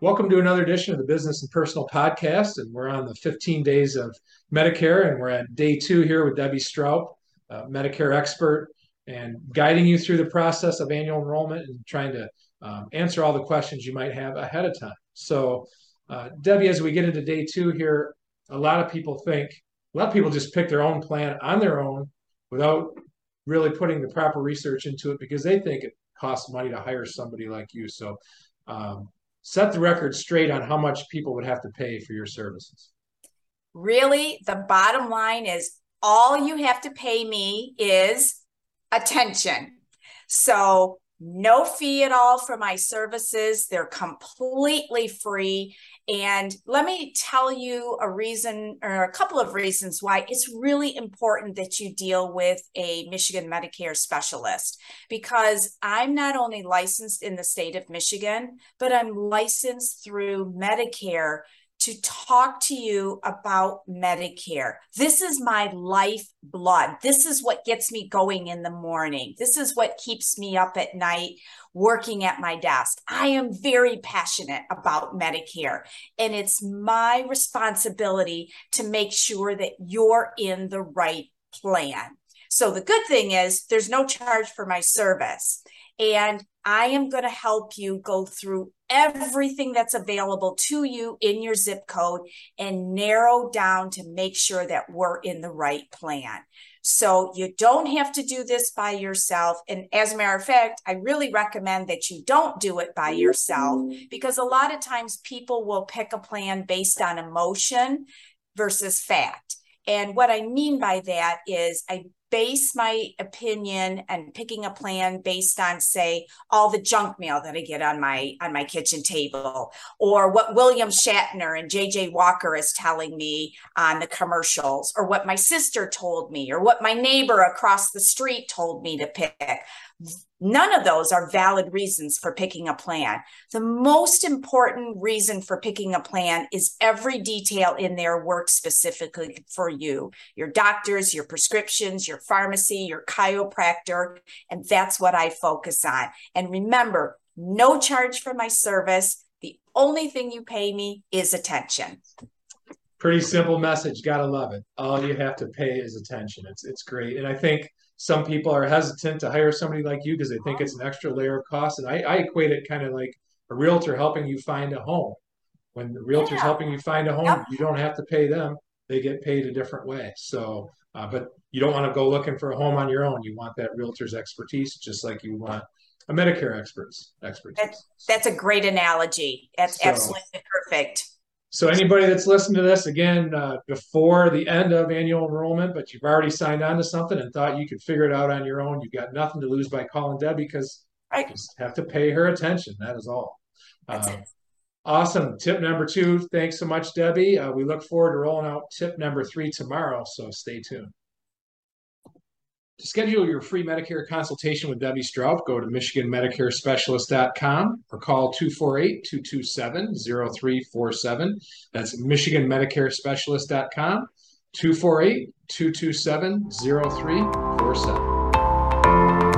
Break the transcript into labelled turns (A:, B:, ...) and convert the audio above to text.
A: Welcome to another edition of the Business and Personal Podcast. And we're on the 15 days of Medicare, and we're at day two here with Debbie Stroup, Medicare expert, and guiding you through the process of annual enrollment and trying to um, answer all the questions you might have ahead of time. So, uh, Debbie, as we get into day two here, a lot of people think, a lot of people just pick their own plan on their own without really putting the proper research into it because they think it costs money to hire somebody like you. So, um, set the record straight on how much people would have to pay for your services.
B: Really, the bottom line is all you have to pay me is attention. So, no fee at all for my services. They're completely free. And let me tell you a reason or a couple of reasons why it's really important that you deal with a Michigan Medicare specialist because I'm not only licensed in the state of Michigan, but I'm licensed through Medicare to talk to you about Medicare. This is my life blood. This is what gets me going in the morning. This is what keeps me up at night working at my desk. I am very passionate about Medicare, and it's my responsibility to make sure that you're in the right plan. So the good thing is there's no charge for my service. And I am going to help you go through everything that's available to you in your zip code and narrow down to make sure that we're in the right plan. So you don't have to do this by yourself. And as a matter of fact, I really recommend that you don't do it by yourself because a lot of times people will pick a plan based on emotion versus fact. And what I mean by that is I base my opinion and picking a plan based on say all the junk mail that i get on my on my kitchen table or what william shatner and jj walker is telling me on the commercials or what my sister told me or what my neighbor across the street told me to pick None of those are valid reasons for picking a plan. The most important reason for picking a plan is every detail in there works specifically for you your doctors, your prescriptions, your pharmacy, your chiropractor. And that's what I focus on. And remember, no charge for my service. The only thing you pay me is attention.
A: Pretty simple message. Gotta love it. All you have to pay is attention. It's it's great. And I think some people are hesitant to hire somebody like you because they think it's an extra layer of cost. And I, I equate it kind of like a realtor helping you find a home. When the realtor's yeah. helping you find a home, yep. you don't have to pay them; they get paid a different way. So, uh, but you don't want to go looking for a home on your own. You want that realtor's expertise, just like you want a Medicare expert's expertise.
B: That's, that's a great analogy. That's so, absolutely perfect.
A: So anybody that's listened to this again uh, before the end of annual enrollment, but you've already signed on to something and thought you could figure it out on your own, you've got nothing to lose by calling Debbie because right. you just have to pay her attention. That is all. Uh, awesome. Tip number two. Thanks so much, Debbie. Uh, we look forward to rolling out tip number three tomorrow. So stay tuned. To schedule your free Medicare consultation with Debbie Stroup, go to MichiganMedicareSpecialist.com or call 248 227 0347. That's MichiganMedicareSpecialist.com, 248 227 0347.